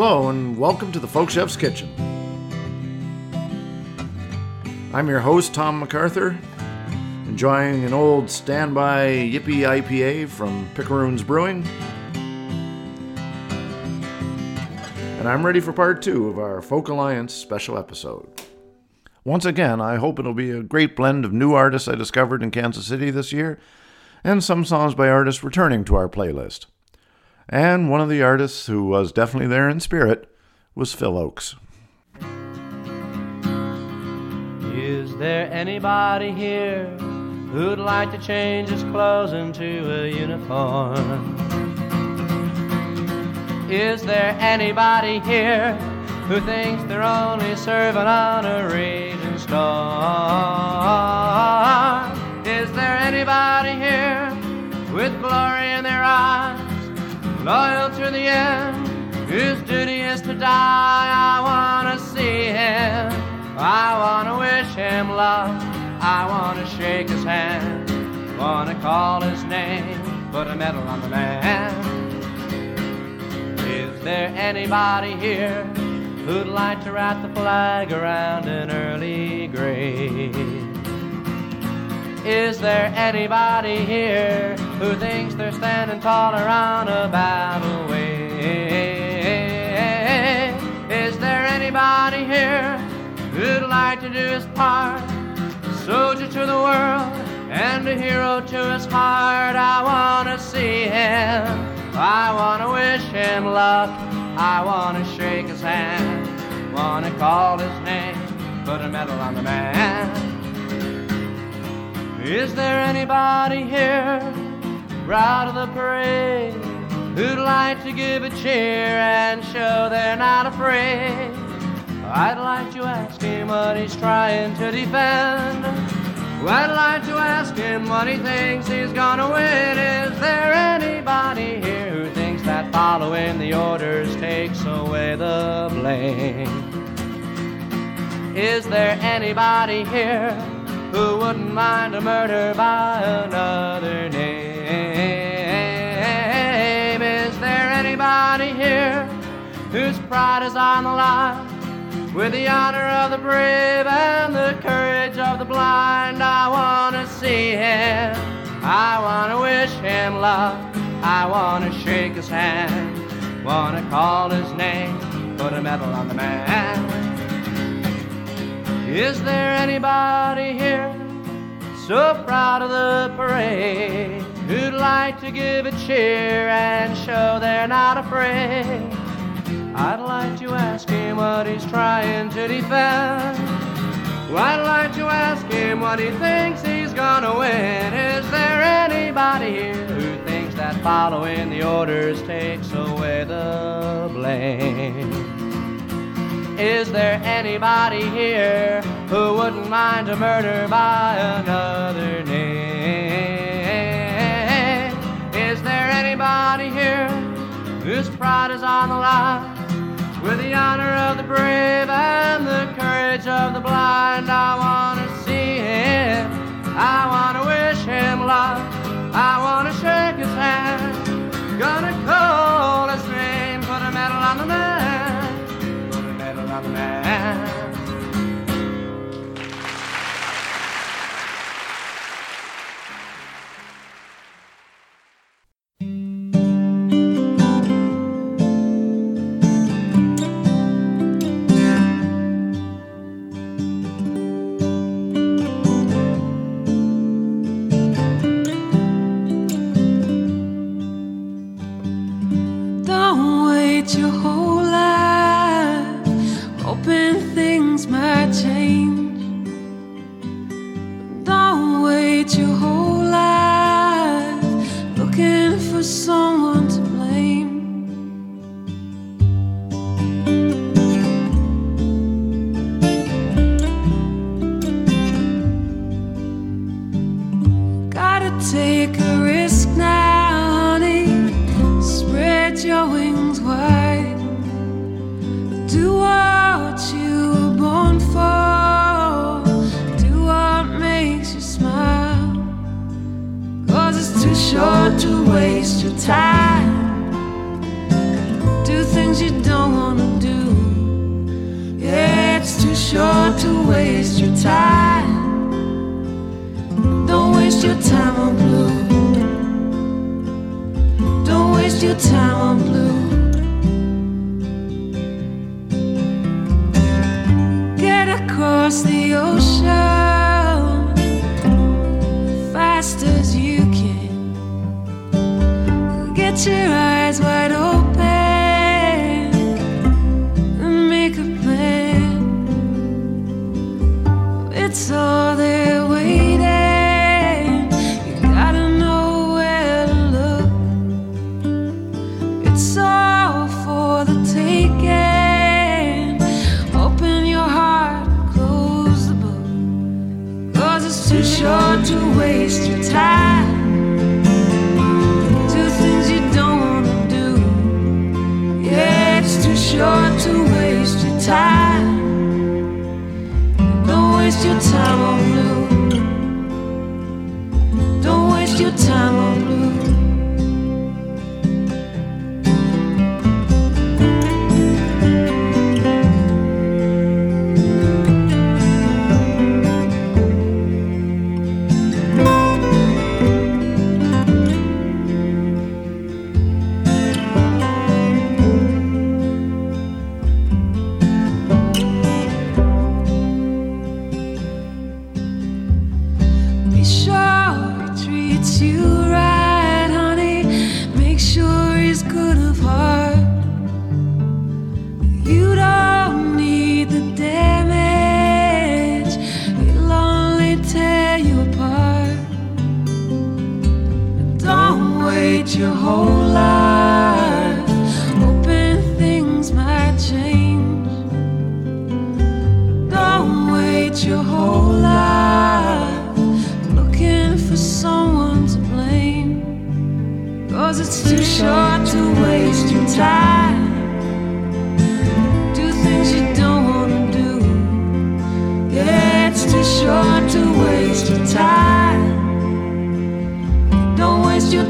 Hello, and welcome to the Folk Chef's Kitchen. I'm your host, Tom MacArthur, enjoying an old standby Yippee IPA from Picaroons Brewing. And I'm ready for part two of our Folk Alliance special episode. Once again, I hope it'll be a great blend of new artists I discovered in Kansas City this year, and some songs by artists returning to our playlist. And one of the artists who was definitely there in spirit was Phil Ochs. Is there anybody here who'd like to change his clothes into a uniform? Is there anybody here who thinks they're only serving on a raging storm? Is there anybody here with glory in their eyes? Loyal to the end, whose duty is to die. I wanna see him, I wanna wish him luck, I wanna shake his hand, wanna call his name, put a medal on the man. Is there anybody here who'd like to wrap the flag around an early grave? Is there anybody here who thinks they're standing tall around a battle way? Is there anybody here who'd like to do his part? Soldier to the world and a hero to his heart. I wanna see him. I wanna wish him luck. I wanna shake his hand. Wanna call his name. Put a medal on the man. Is there anybody here, proud of the parade, who'd like to give a cheer and show they're not afraid? I'd like to ask him what he's trying to defend. I'd like to ask him what he thinks he's gonna win. Is there anybody here who thinks that following the orders takes away the blame? Is there anybody here? Who wouldn't mind a murder by another name? Is there anybody here whose pride is on the line? With the honor of the brave and the courage of the blind, I wanna see him. I wanna wish him luck. I wanna shake his hand. Wanna call his name. Put a medal on the man. Is there anybody here so proud of the parade who'd like to give a cheer and show they're not afraid? I'd like to ask him what he's trying to defend. I'd like to ask him what he thinks he's gonna win. Is there anybody here who thinks that following the orders takes away the blame? Is there anybody here who wouldn't mind a murder by another name? Is there anybody here whose pride is on the line? With the honor of the brave and the courage of the blind, I wanna see him. I wanna wish him luck. picture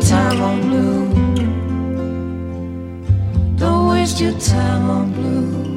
time on blue. Don't waste your time on blue.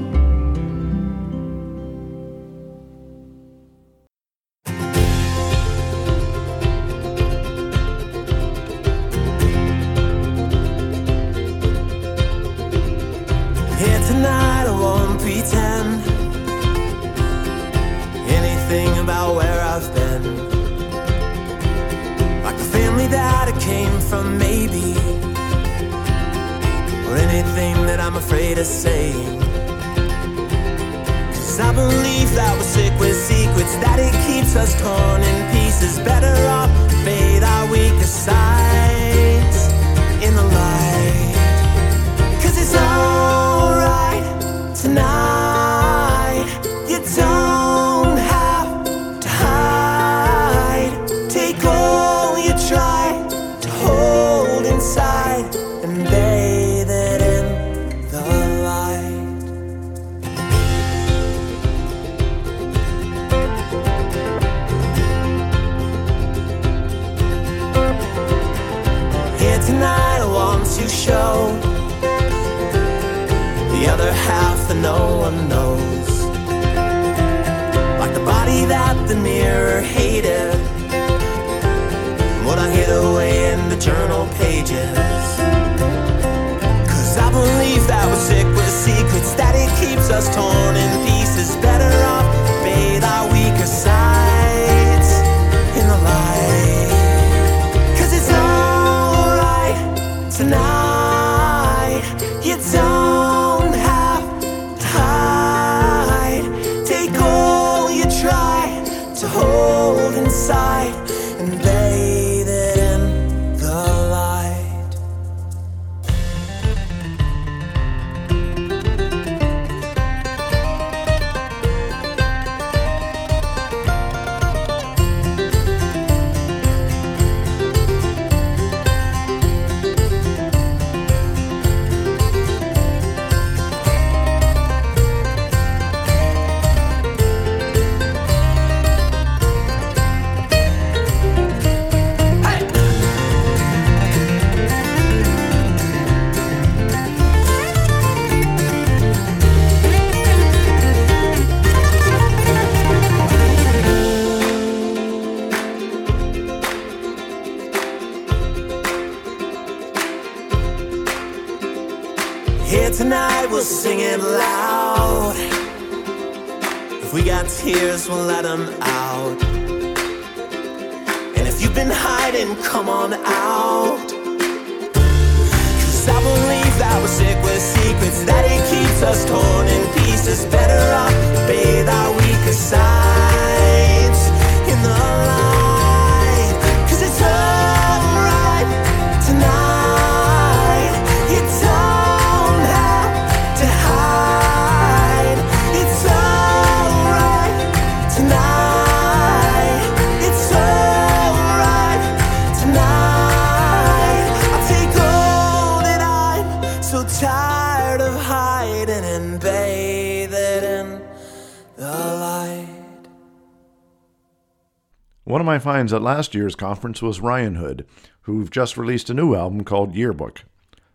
One of my finds at last year's conference was Ryanhood, who've just released a new album called Yearbook.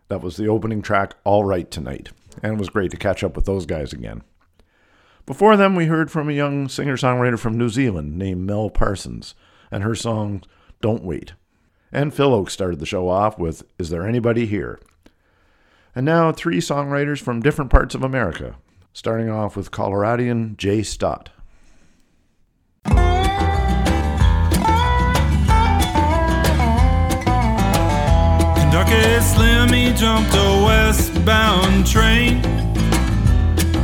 That was the opening track, All Right Tonight, and it was great to catch up with those guys again. Before them, we heard from a young singer songwriter from New Zealand named Mel Parsons and her song Don't Wait. And Phil Ochs started the show off with Is There Anybody Here? And now, three songwriters from different parts of America, starting off with Coloradian Jay Stott. Kentucky Slim, he jumped a westbound train,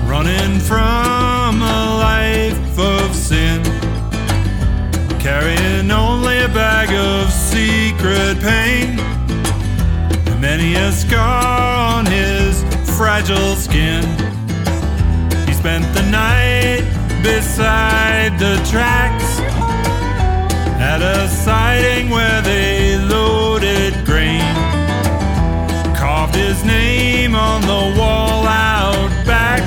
running from a life of sin, carrying only a bag of secret pain, and many a scar on his fragile skin. He spent the night beside the tracks at a siding where they loaded his name on the wall out back.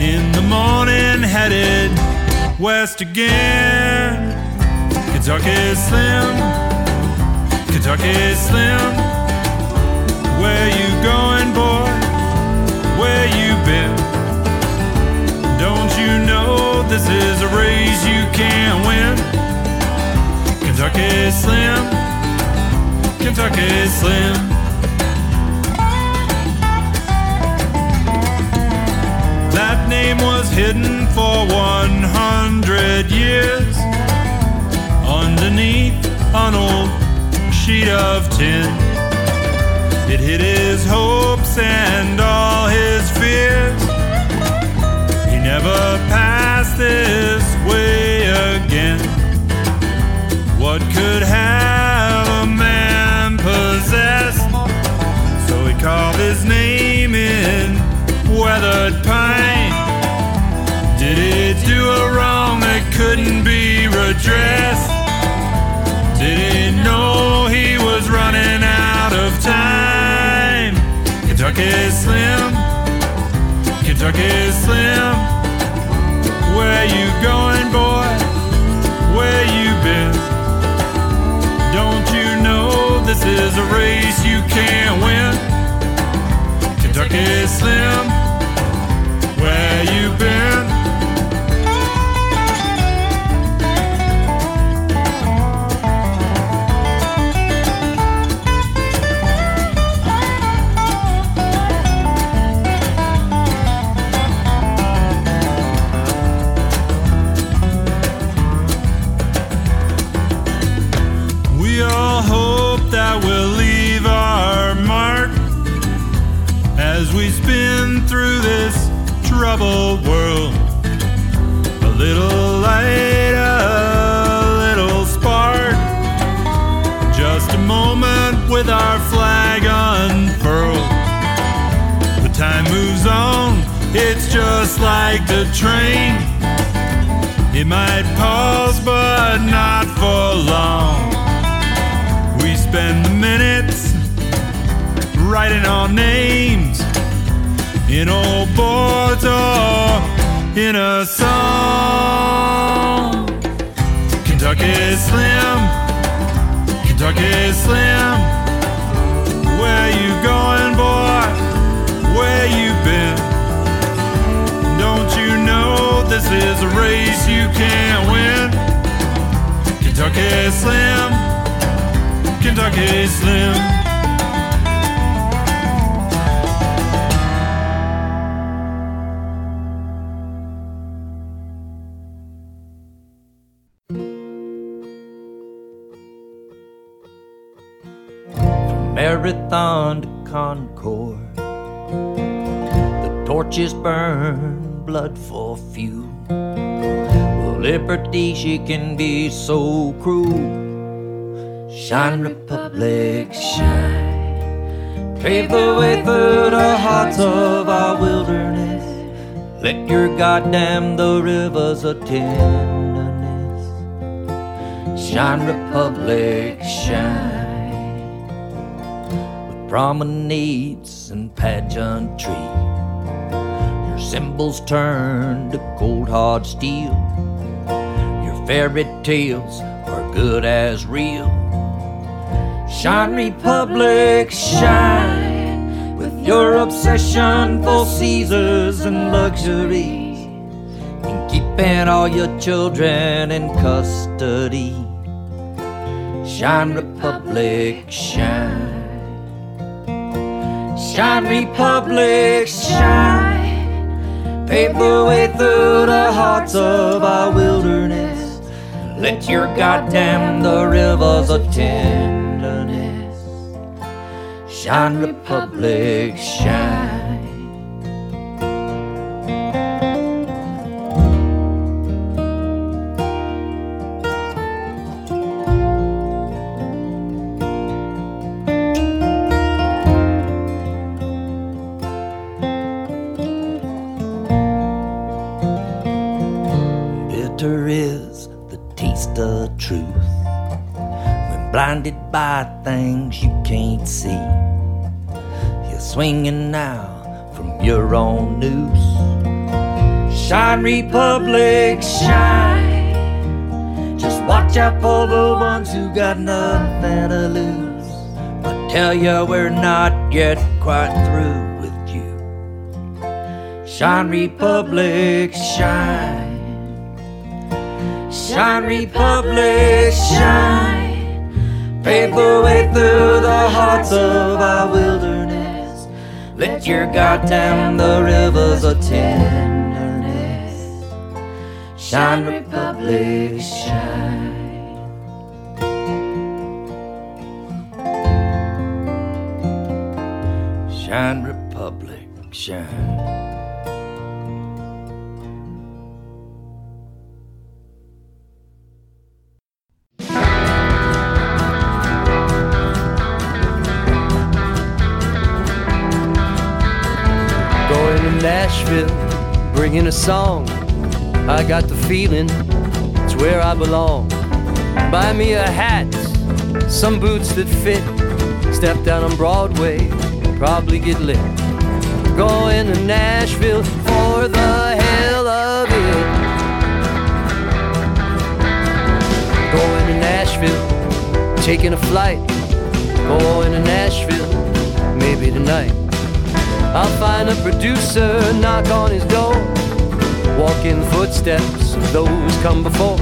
In the morning, headed west again. Kentucky Slim, Kentucky Slim. Where you going, boy? Where you been? Don't you know this is a race you can't win? Kentucky Slim, Kentucky Slim. Name was hidden for 100 years underneath an old sheet of tin. It hid his hopes and all his fears. He never passed this way again. What could have a man possess? So he carved his name in weathered pine. Couldn't be redressed? Did he know he was running out of time? Kentucky Slim, Kentucky Slim, where you going, boy? Where you been? Don't you know this is a race you can't win? Kentucky Slim, where you been? Troubled world. A little light, a little spark, just a moment with our flag unfurled. The time moves on, it's just like the train. It might pause, but not for long. We spend the minutes writing our names in old boards in a song. Kentucky Slim, Kentucky Slim, where you going, boy? Where you been? Don't you know this is a race you can't win? Kentucky Slim, Kentucky Slim. Marathon to Concord. The torches burn blood for fuel. Well, liberty, she can be so cruel. Shine, Republic, shine. Pave the way through the hearts of our wilderness. Let your goddamn the rivers tenderness. Shine, Republic, shine. Promenades and pageantry. Your symbols turn to cold hard steel. Your fairy tales are good as real. Shine, Republic, shine with your obsession for Caesars and luxuries, and keeping all your children in custody. Shine, Republic, shine. Shine, Republic, shine. Pave the way through the hearts of our wilderness. Let your goddamn the rivers of tenderness. Shine, Republic, shine. Blinded by things you can't see. You're swinging now from your own noose. Shine, Republic, shine. Just watch out for the ones who got nothing to lose. I tell you, we're not yet quite through with you. Shine, Republic, shine. Shine, Republic, shine. Pave the way through the hearts of our wilderness. Let your goddamn the rivers of tenderness. Shine, Republic, shine. Shine, Republic, shine. Nashville, bringing a song. I got the feeling it's where I belong. Buy me a hat, some boots that fit. Step down on Broadway, probably get lit. Going to Nashville for the hell of it. Going to Nashville, taking a flight. Going to Nashville, maybe tonight. I'll find a producer, knock on his door, walk in footsteps of those come before.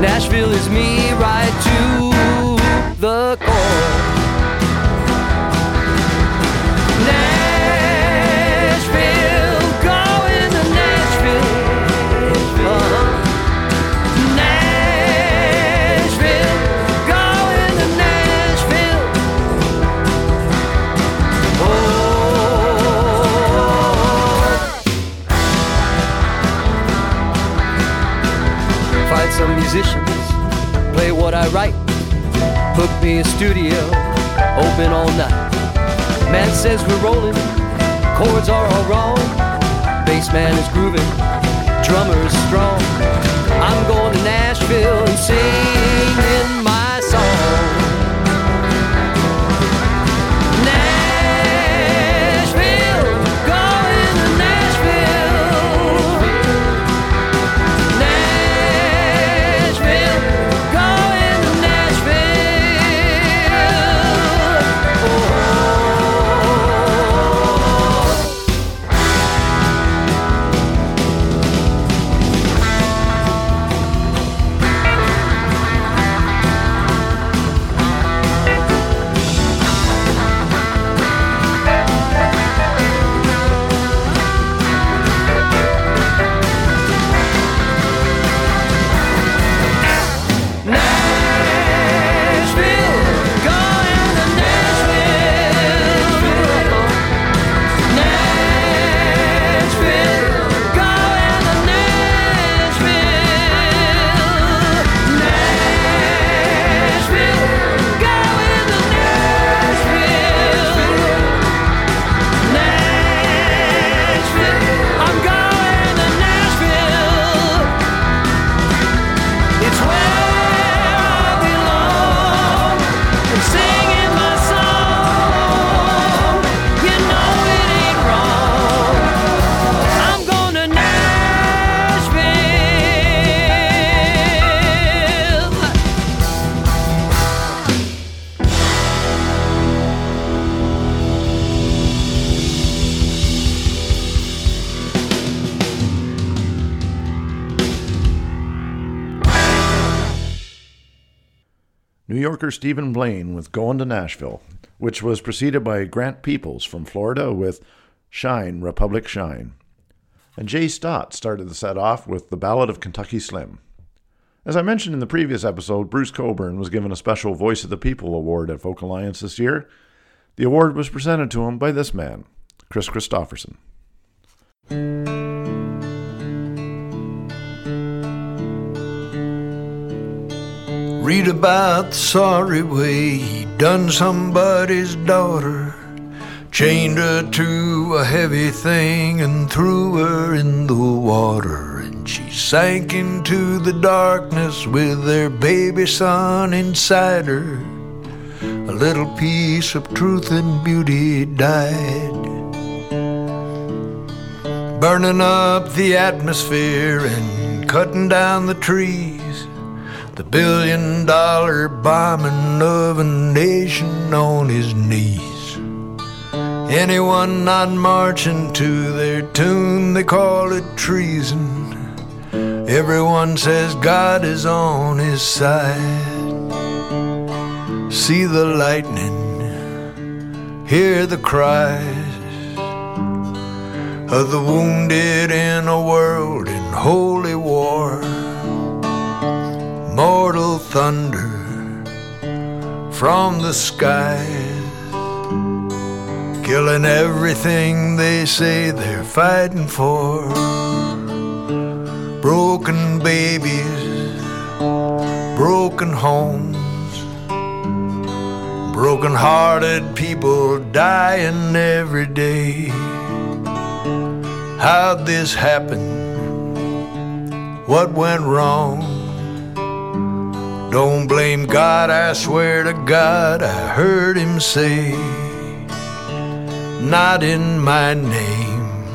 Nashville is me right to the core. I write. Book me a studio, open all night. Man says we're rolling, chords are all wrong. Bass man is grooving, drummer is strong. I'm going to Nashville and singing Yorker Stephen Blaine with Going to Nashville, which was preceded by Grant Peeples from Florida with Shine, Republic Shine. And Jay Stott started the set off with The Ballad of Kentucky Slim. As I mentioned in the previous episode, Bruce Cockburn was given a special Voice of the People award at Folk Alliance this year. The award was presented to him by this man, Kris Kristofferson. Read about the sorry way he done somebody's daughter. Chained her to a heavy thing and threw her in the water. And she sank into the darkness with their baby son inside her. A little piece of truth and beauty died. Burning up the atmosphere and cutting down the trees. The billion dollar bombing of a nation on his knees. Anyone not marching to their tune, they call it treason. Everyone says God is on his side. See the lightning, hear the cries of the wounded in a world in holy war mortal thunder from the skies, killing everything they say they're fighting for. Broken babies, broken homes, broken hearted people dying every day. How'd this happen? What went wrong? Don't blame God, I swear to God, I heard him say, Not in my name,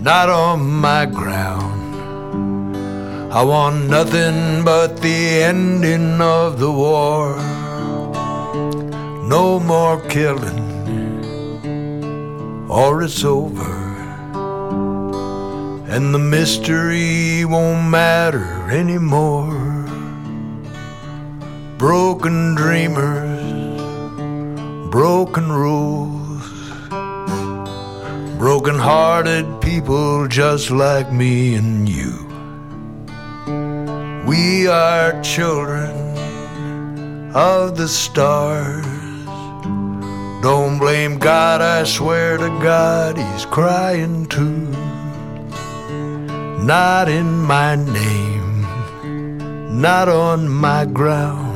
not on my ground. I want nothing but the ending of the war. No more killing, or it's over. And the mystery won't matter anymore broken dreamers, broken rules, broken hearted people just like me and you. We are children of the stars. Don't blame God, I swear to God, He's crying too. Not in my name, not on my ground.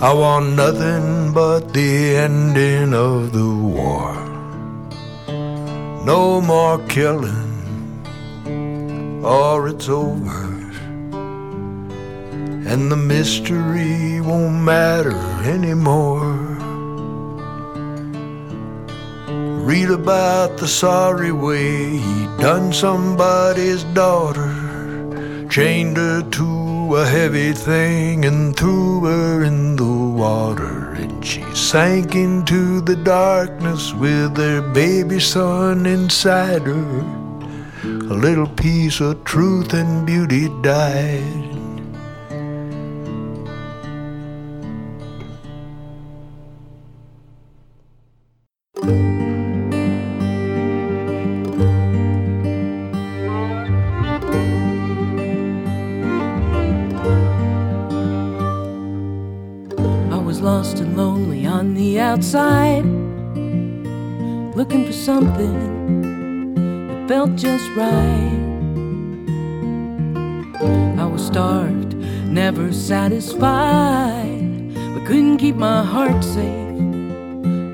I want nothing but the ending of the war. No more killing, or it's over. And the mystery won't matter anymore. Read about the sorry way he done somebody's daughter, chained her to a heavy thing and threw her in the water. And she sank into the darkness with her baby son inside her. A little piece of truth and beauty died. Something that felt just right. I was starved, never satisfied, but couldn't keep my heart safe.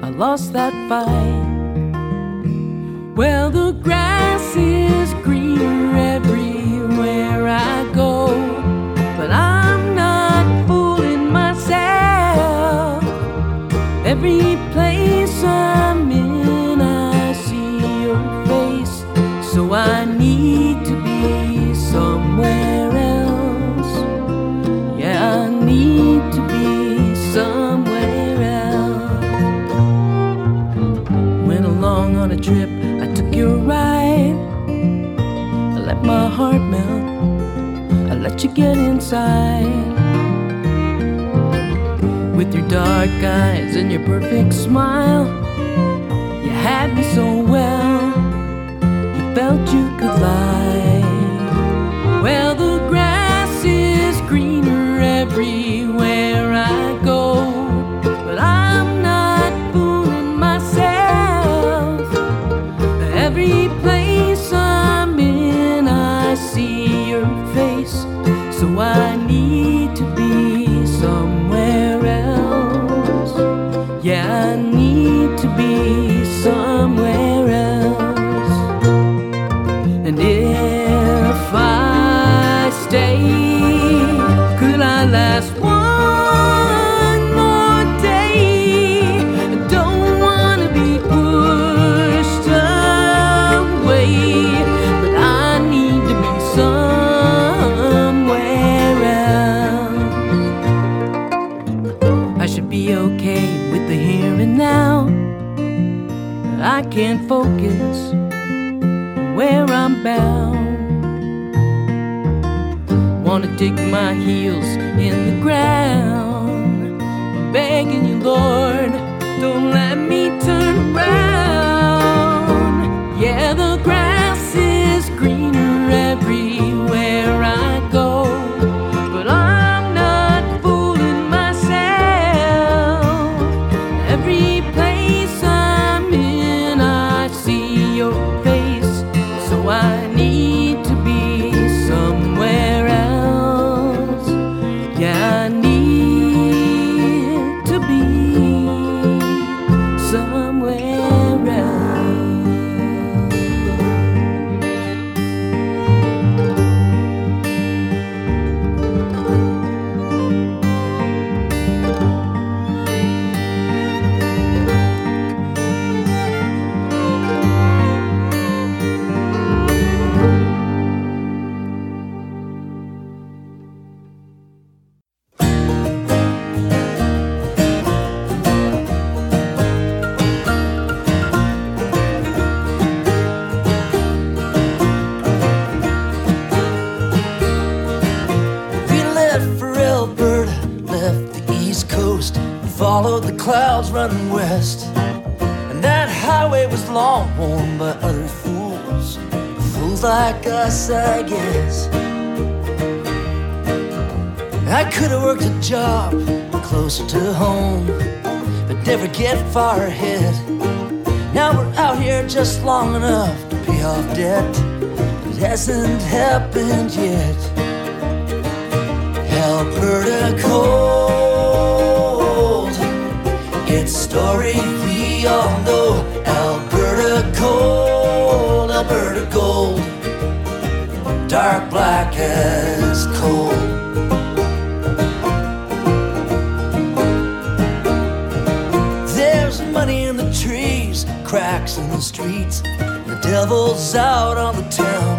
I lost that fight. Well, the grass get inside. With your dark eyes and your perfect smile, you had me so well. You felt you could lie. Wanna dig my heels in the ground, begging you, Lord, don't let clouds running west. And that highway was long worn by other fools, fools like us, I guess. I could have worked a job closer to home, but never get far ahead. Now we're out here just long enough to pay off debt, it hasn't happened yet. Alberta cold. It's story we all know. Alberta cold, Alberta gold. Dark black as coal. There's money in the trees, cracks in the streets. The devil's out on the town.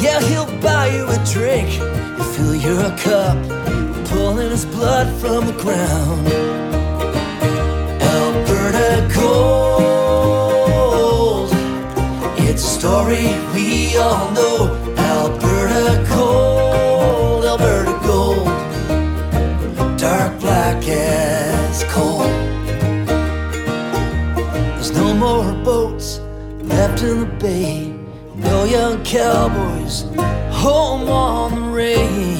Yeah, he'll buy you a drink, he'll fill your cup, pulling his blood from the ground. It's a story we all know. Alberta gold, Alberta gold, dark black as coal. There's no more boats left in the bay. No young cowboys home on the range.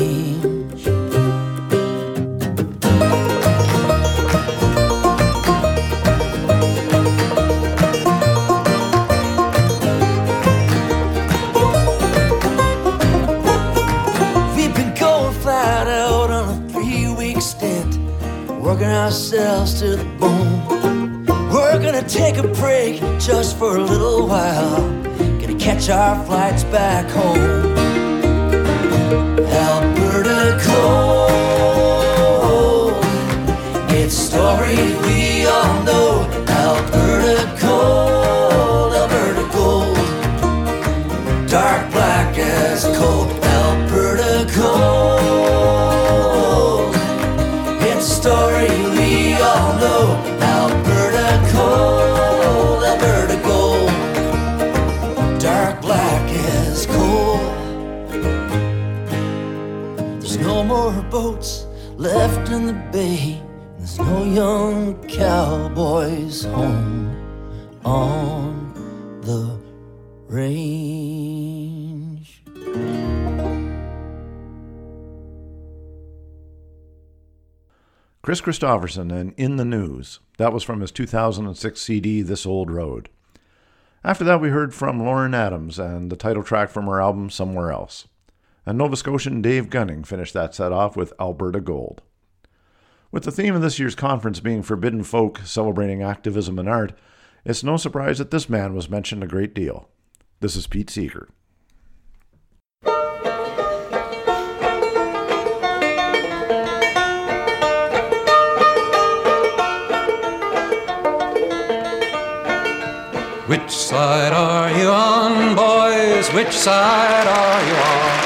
To the bone. We're gonna take a break just for a little while. Gonna catch our flights back home. Alberta boats left in the bay. There's no young cowboys home on the range. Kris Kristofferson and In the News. That was from his 2006 CD, This Old Road. After that, we heard from Lauren Adams and the title track from her album, Somewhere Else. And Nova Scotian Dave Gunning finished that set off with Alberta Gold. With the theme of this year's conference being Forbidden Folk celebrating activism and art, it's no surprise that this man was mentioned a great deal. This is Pete Seeger. Which side are you on, boys? Which side are you on?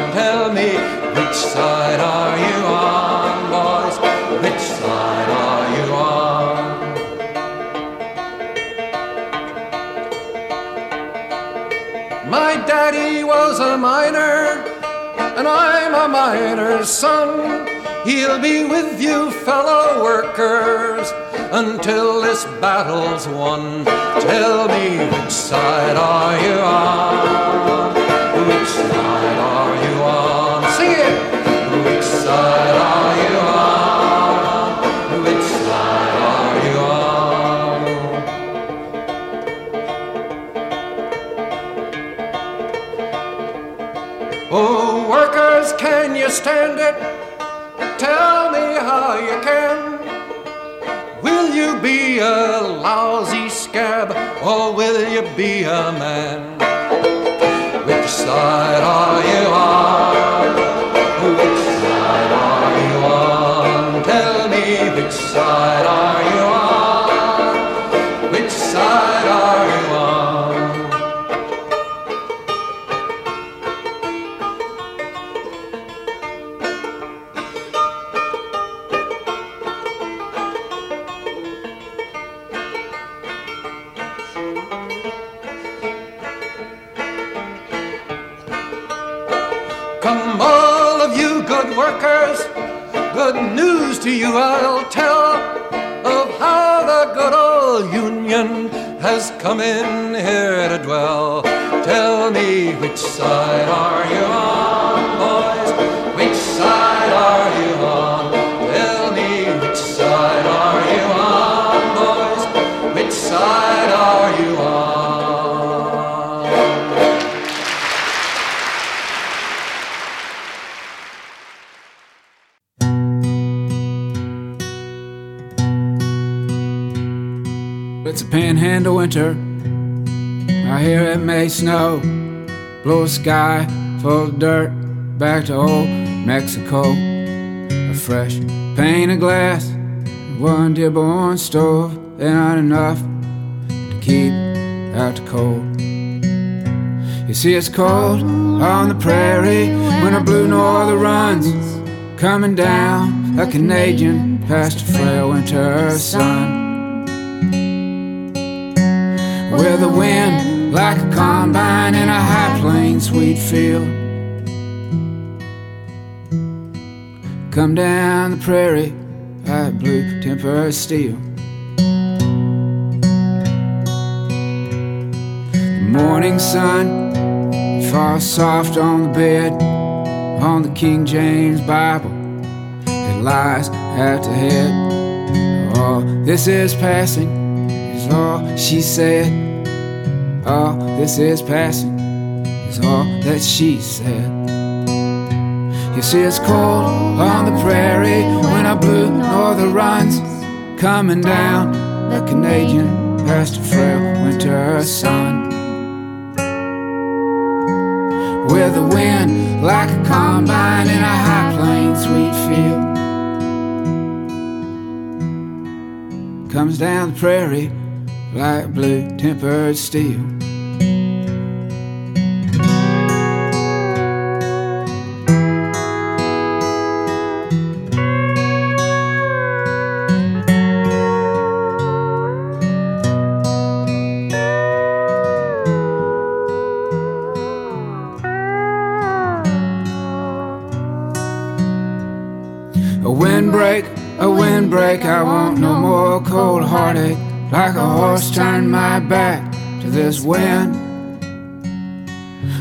A miner's son. He'll be with you, fellow workers, until this battle's won. Tell me, which side be a man? Blue sky full of dirt. Back to old Mexico. A fresh pane of glass. One Dearborn stove. They're not enough to keep out the cold. You see, it's cold on the prairie when a blue norther runs. Coming down a Canadian past a frail winter sun. Where the wind, like a combine in a high plains wheat field, come down the prairie like blue tempered steel. The morning sun falls soft on the bed, on the King James Bible. It lies at the head. Oh, this is passing, is all she said. All this is passing is all that she said. You see, it's cold on the prairie when a blue norther runs, coming down the Canadian past a frail winter sun. With the wind like a combine in a high plains wheat field, comes down the prairie like blue tempered steel. Like a horse, turn my back to this wind.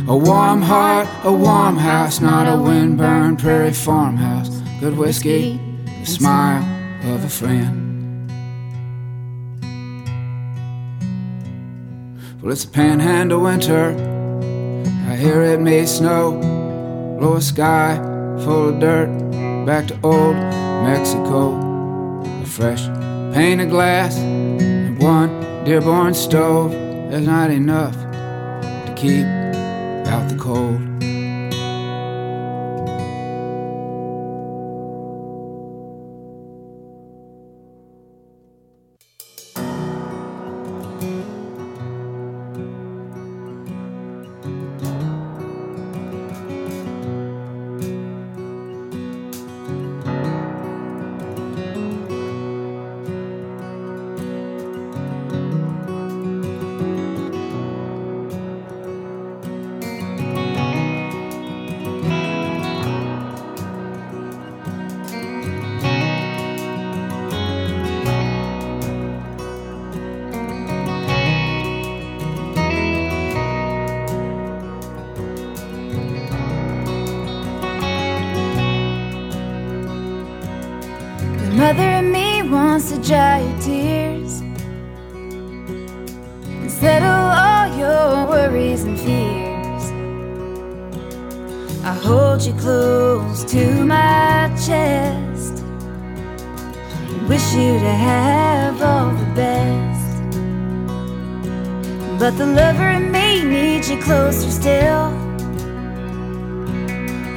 A warm heart, a warm house, not a windburned prairie farmhouse. Good whiskey, the smile of a friend. Well, it's a panhandle winter. I hear it may snow. Blow a sky full of dirt. Back to old Mexico. A fresh pane of glass one Dearborn stove. is not enough to keep out the cold.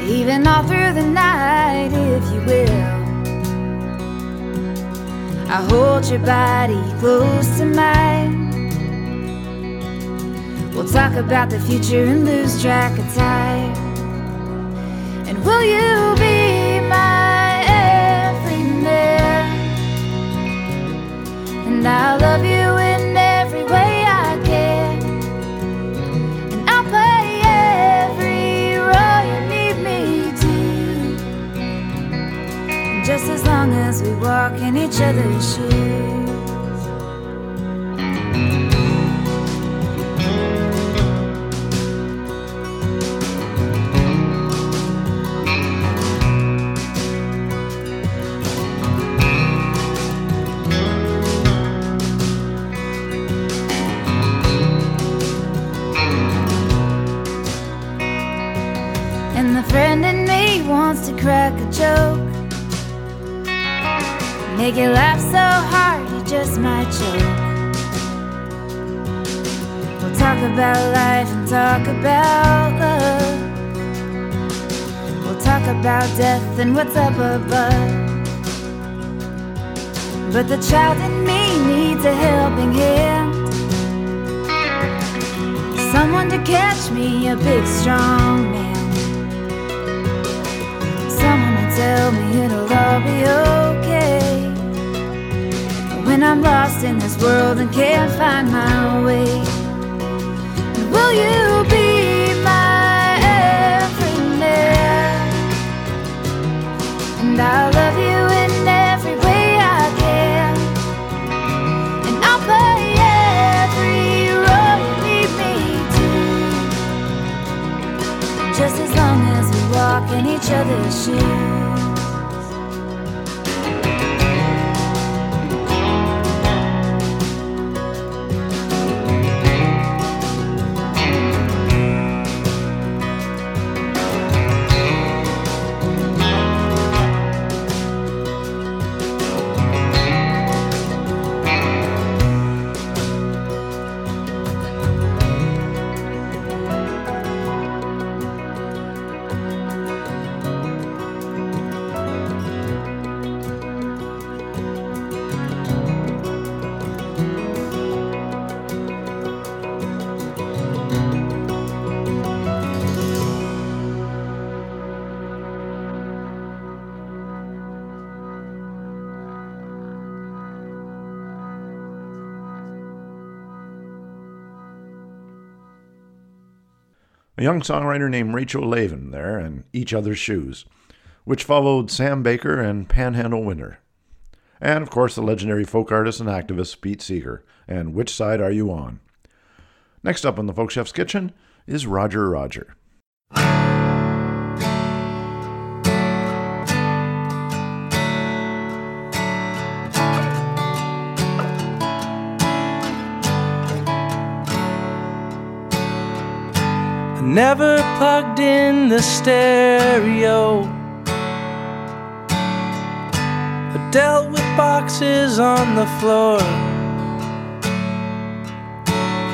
Even all through the night, if you will. I hold your body close to mine. We'll talk about the future and lose track of time. And will you be my everyman? And I'll love you in each other's shoes. And the friend in me wants to crack a joke. Make you laugh so hard you just might choke. We'll talk about life and talk about love. We'll talk about death and what's up above. But the child in me needs a helping hand. Someone to catch me, a big strong man. Someone to tell me it'll all be okay. I'm lost in this world and can't find my way, will you be my everyman? And I'll Young songwriter named Rachel Lavin there and Each Other's Shoes, which followed Sam Baker and Panhandle Winter. and of course the legendary folk artist and activist Pete Seeger. And which side are you on? Next up on the Folk Chef's Kitchen is Roger Roger. Never plugged in the stereo. I dealt with boxes on the floor.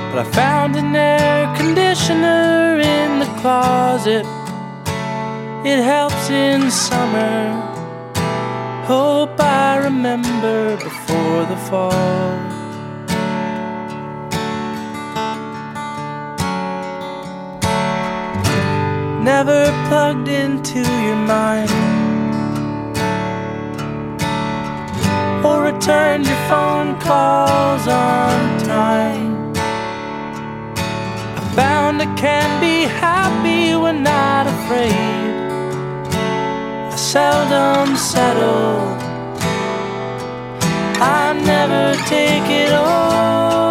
But I found an air conditioner in the closet. It helps in summer. Hope I remember before the fall. Never plugged into your mind. Or returned your phone calls on time. I found I can be happy when not afraid. I seldom settle. I never take it all.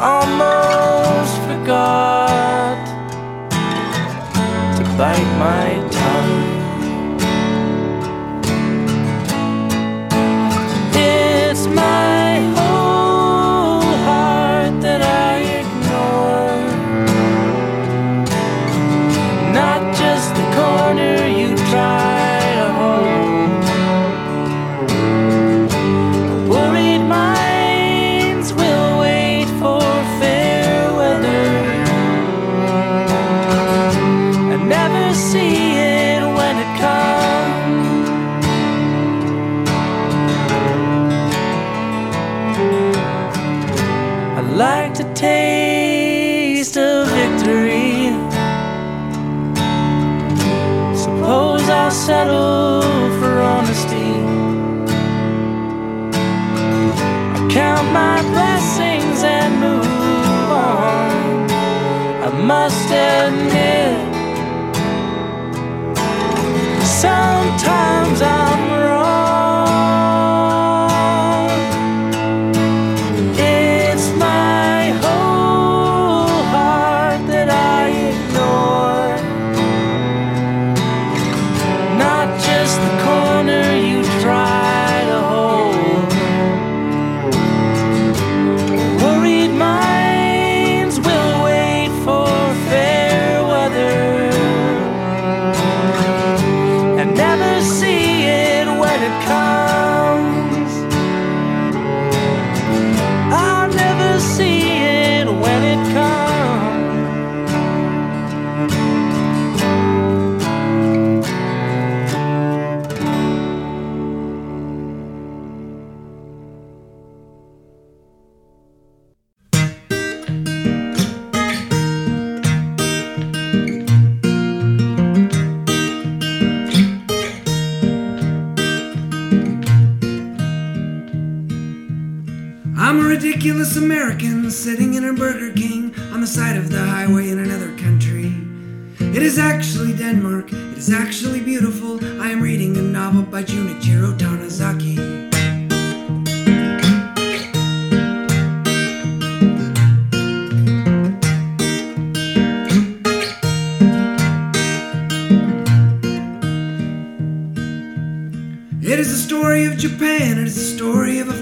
Almost forgot to bite my ridiculous American sitting in a Burger King on the side of the highway in another country. It is actually Denmark. It is actually beautiful. I am reading a novel by Junichiro Tanizaki. It is a story of Japan. It is a story of a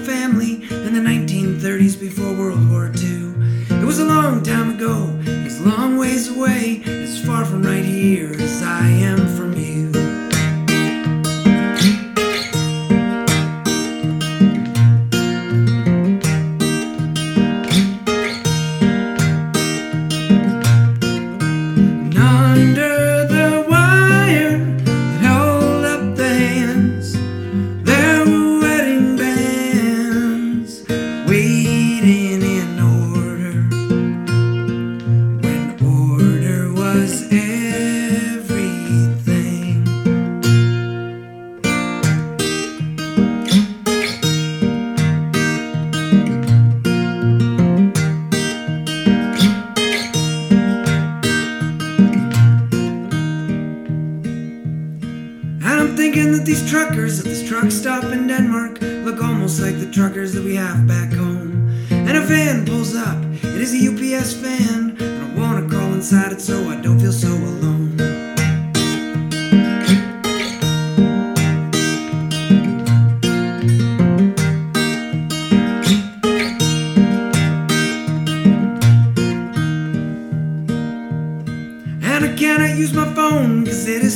use my phone, cause it is.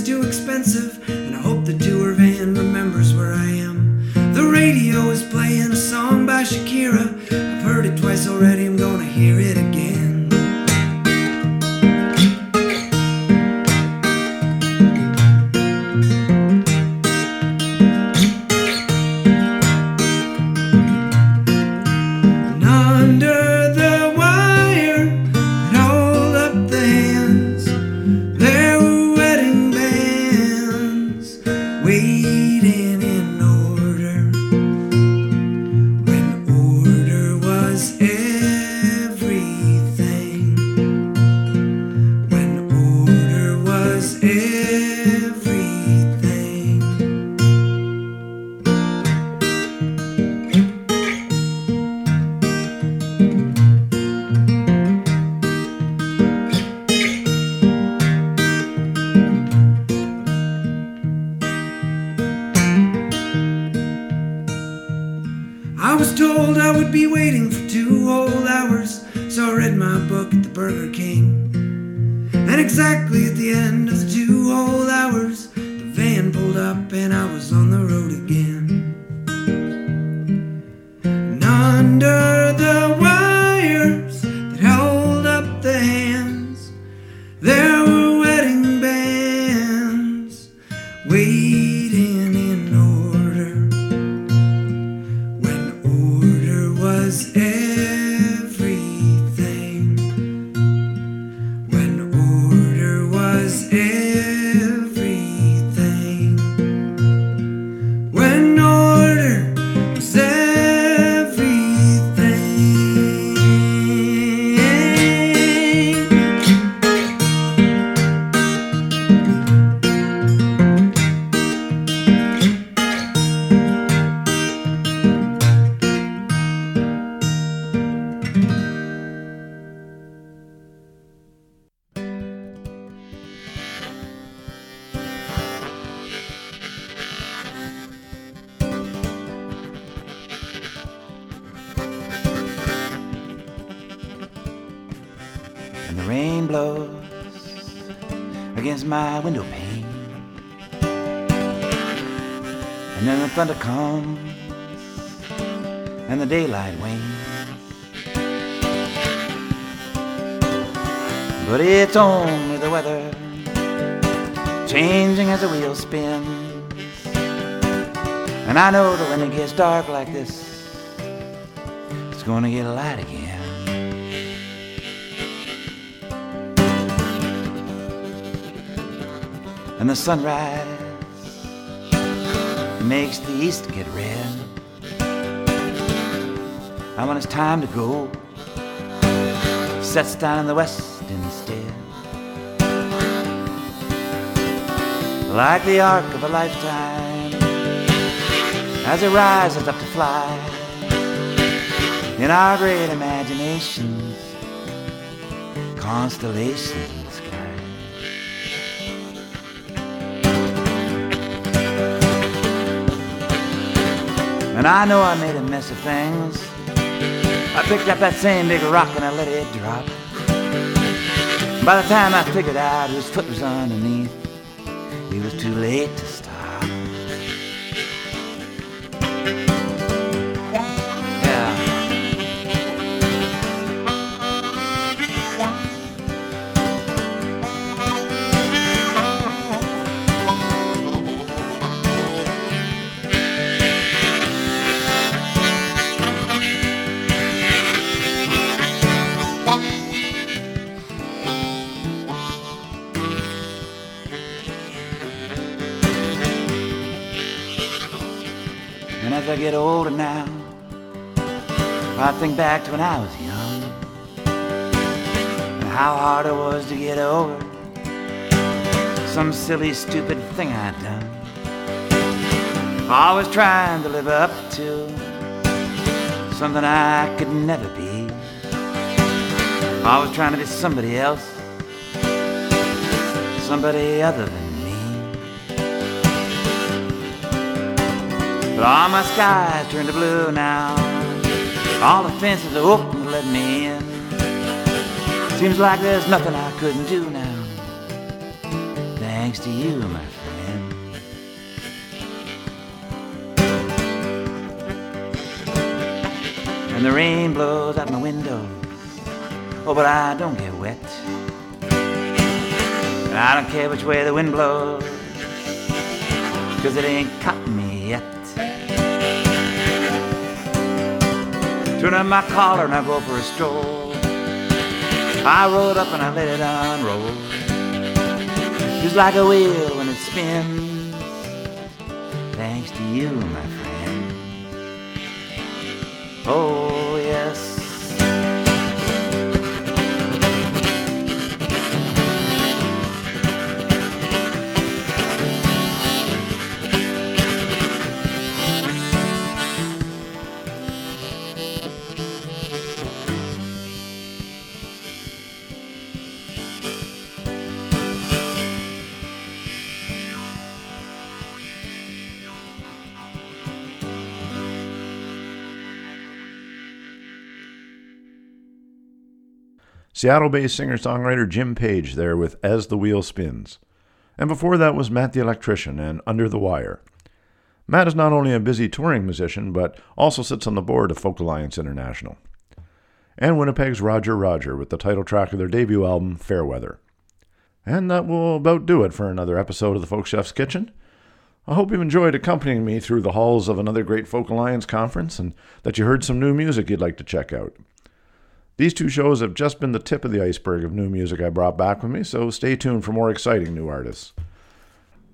sunrise makes the east get red. And when it's time to go, sets down in the west instead. Like the arc of a lifetime, as it rises up to fly in our great imaginations, constellations. And I know I made a mess of things. I picked up that same big rock and I let it drop. By the time I figured out whose foot was underneath, it was too late to stop. Get older now, I think back to when I was young and how hard it was to get over some silly, stupid thing I'd done. Always trying to live up to something I could never be. Always trying to be somebody else, somebody other than all my skies turn to blue now. All the fences are open to let me in. Seems like there's nothing I couldn't do now. Thanks to you, my friend. And the rain blows out my window. Oh, but I don't get wet. And I don't care which way the wind blows. Cause it ain't caught me Turn up my collar and I go for a stroll. I it up and I let it unroll. Just like a wheel when it spins. Thanks to you, my friend. Oh, Seattle based singer songwriter Jim Page there with As the Wheel Spins. And before that was Matt the Electrician and Under the Wire. Matt is not only a busy touring musician, but also sits on the board of Folk Alliance International. And Winnipeg's Roger Roger with the title track of their debut album, Fairweather. And that will about do it for another episode of the Folk Chef's Kitchen. I hope you've enjoyed accompanying me through the halls of another great Folk Alliance conference and that you heard some new music you'd like to check out. These two shows have just been the tip of the iceberg of new music I brought back with me, so stay tuned for more exciting new artists.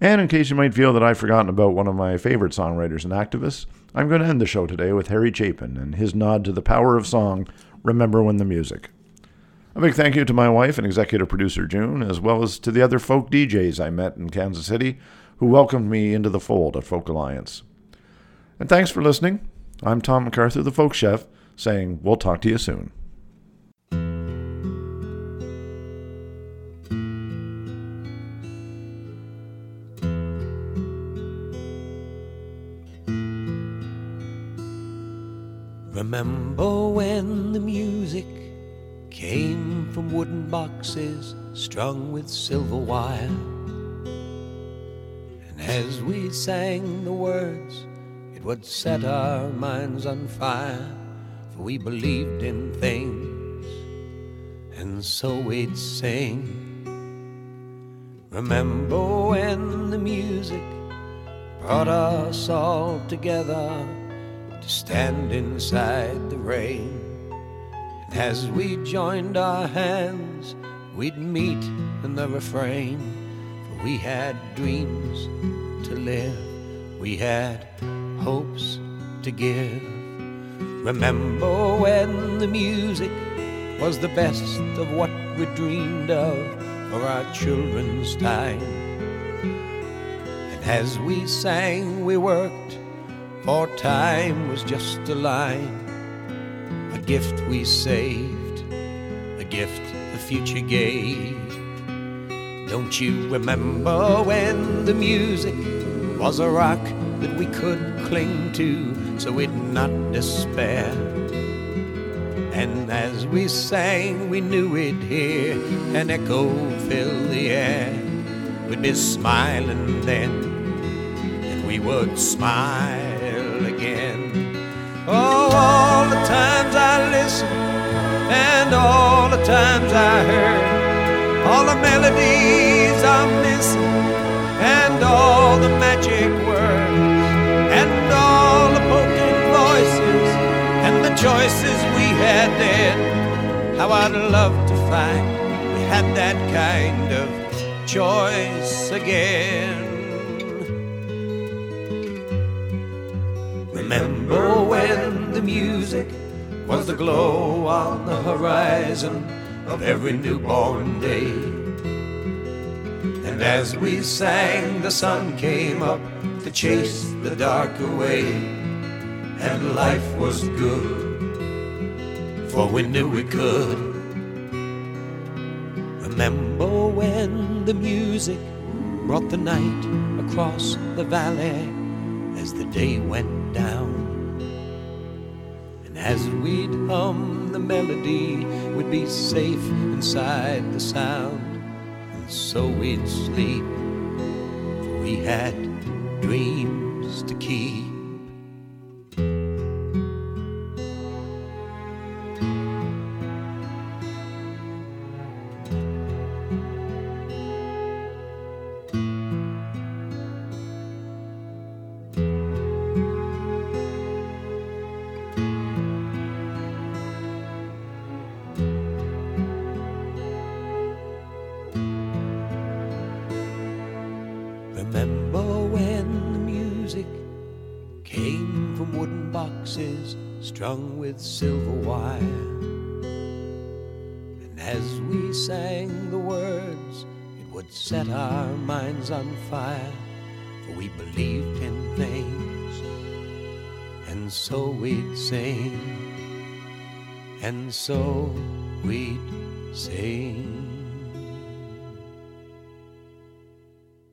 And in case you might feel that I've forgotten about one of my favorite songwriters and activists, I'm going to end the show today with Harry Chapin and his nod to the power of song, Remember When the Music. A big thank you to my wife and executive producer June, as well as to the other folk DJs I met in Kansas City who welcomed me into the fold at Folk Alliance. And thanks for listening. I'm Tom MacArthur, the Folk Chef, saying we'll talk to you soon. Remember when the music came from wooden boxes strung with silver wire? And as we sang the words, it would set our minds on fire, for we believed in things, and so we'd sing. Remember when the music brought us all together to stand inside the rain. And as we joined our hands, we'd meet in the refrain. For we had dreams to live, we had hopes to give. Remember when the music was the best of what we dreamed of for our children's time. And as we sang, we worked for time was just a line, a gift we saved, a gift the future gave. Don't you remember when the music was a rock that we could cling to so we'd not despair? And as we sang, we knew we'd hear an echo fill the air. We'd be smiling then, and we would smile. Oh, all the times I listened, and all the times I heard, all the melodies I'm missing, and all the magic words, and all the poking voices, and the choices we had then. How I'd love to find we had that kind of choice again. Remember when the music was the glow on the horizon of every newborn day? And as we sang, the sun came up to chase the dark away, and life was good, for we knew we could. Remember when the music brought the night across the valley as the day went down? And as we'd hum the melody, we'd be safe inside the sound. And so we'd sleep, for we had dreams to keep. On fire, for we believed in things. And so we'd sing, and so we'd sing.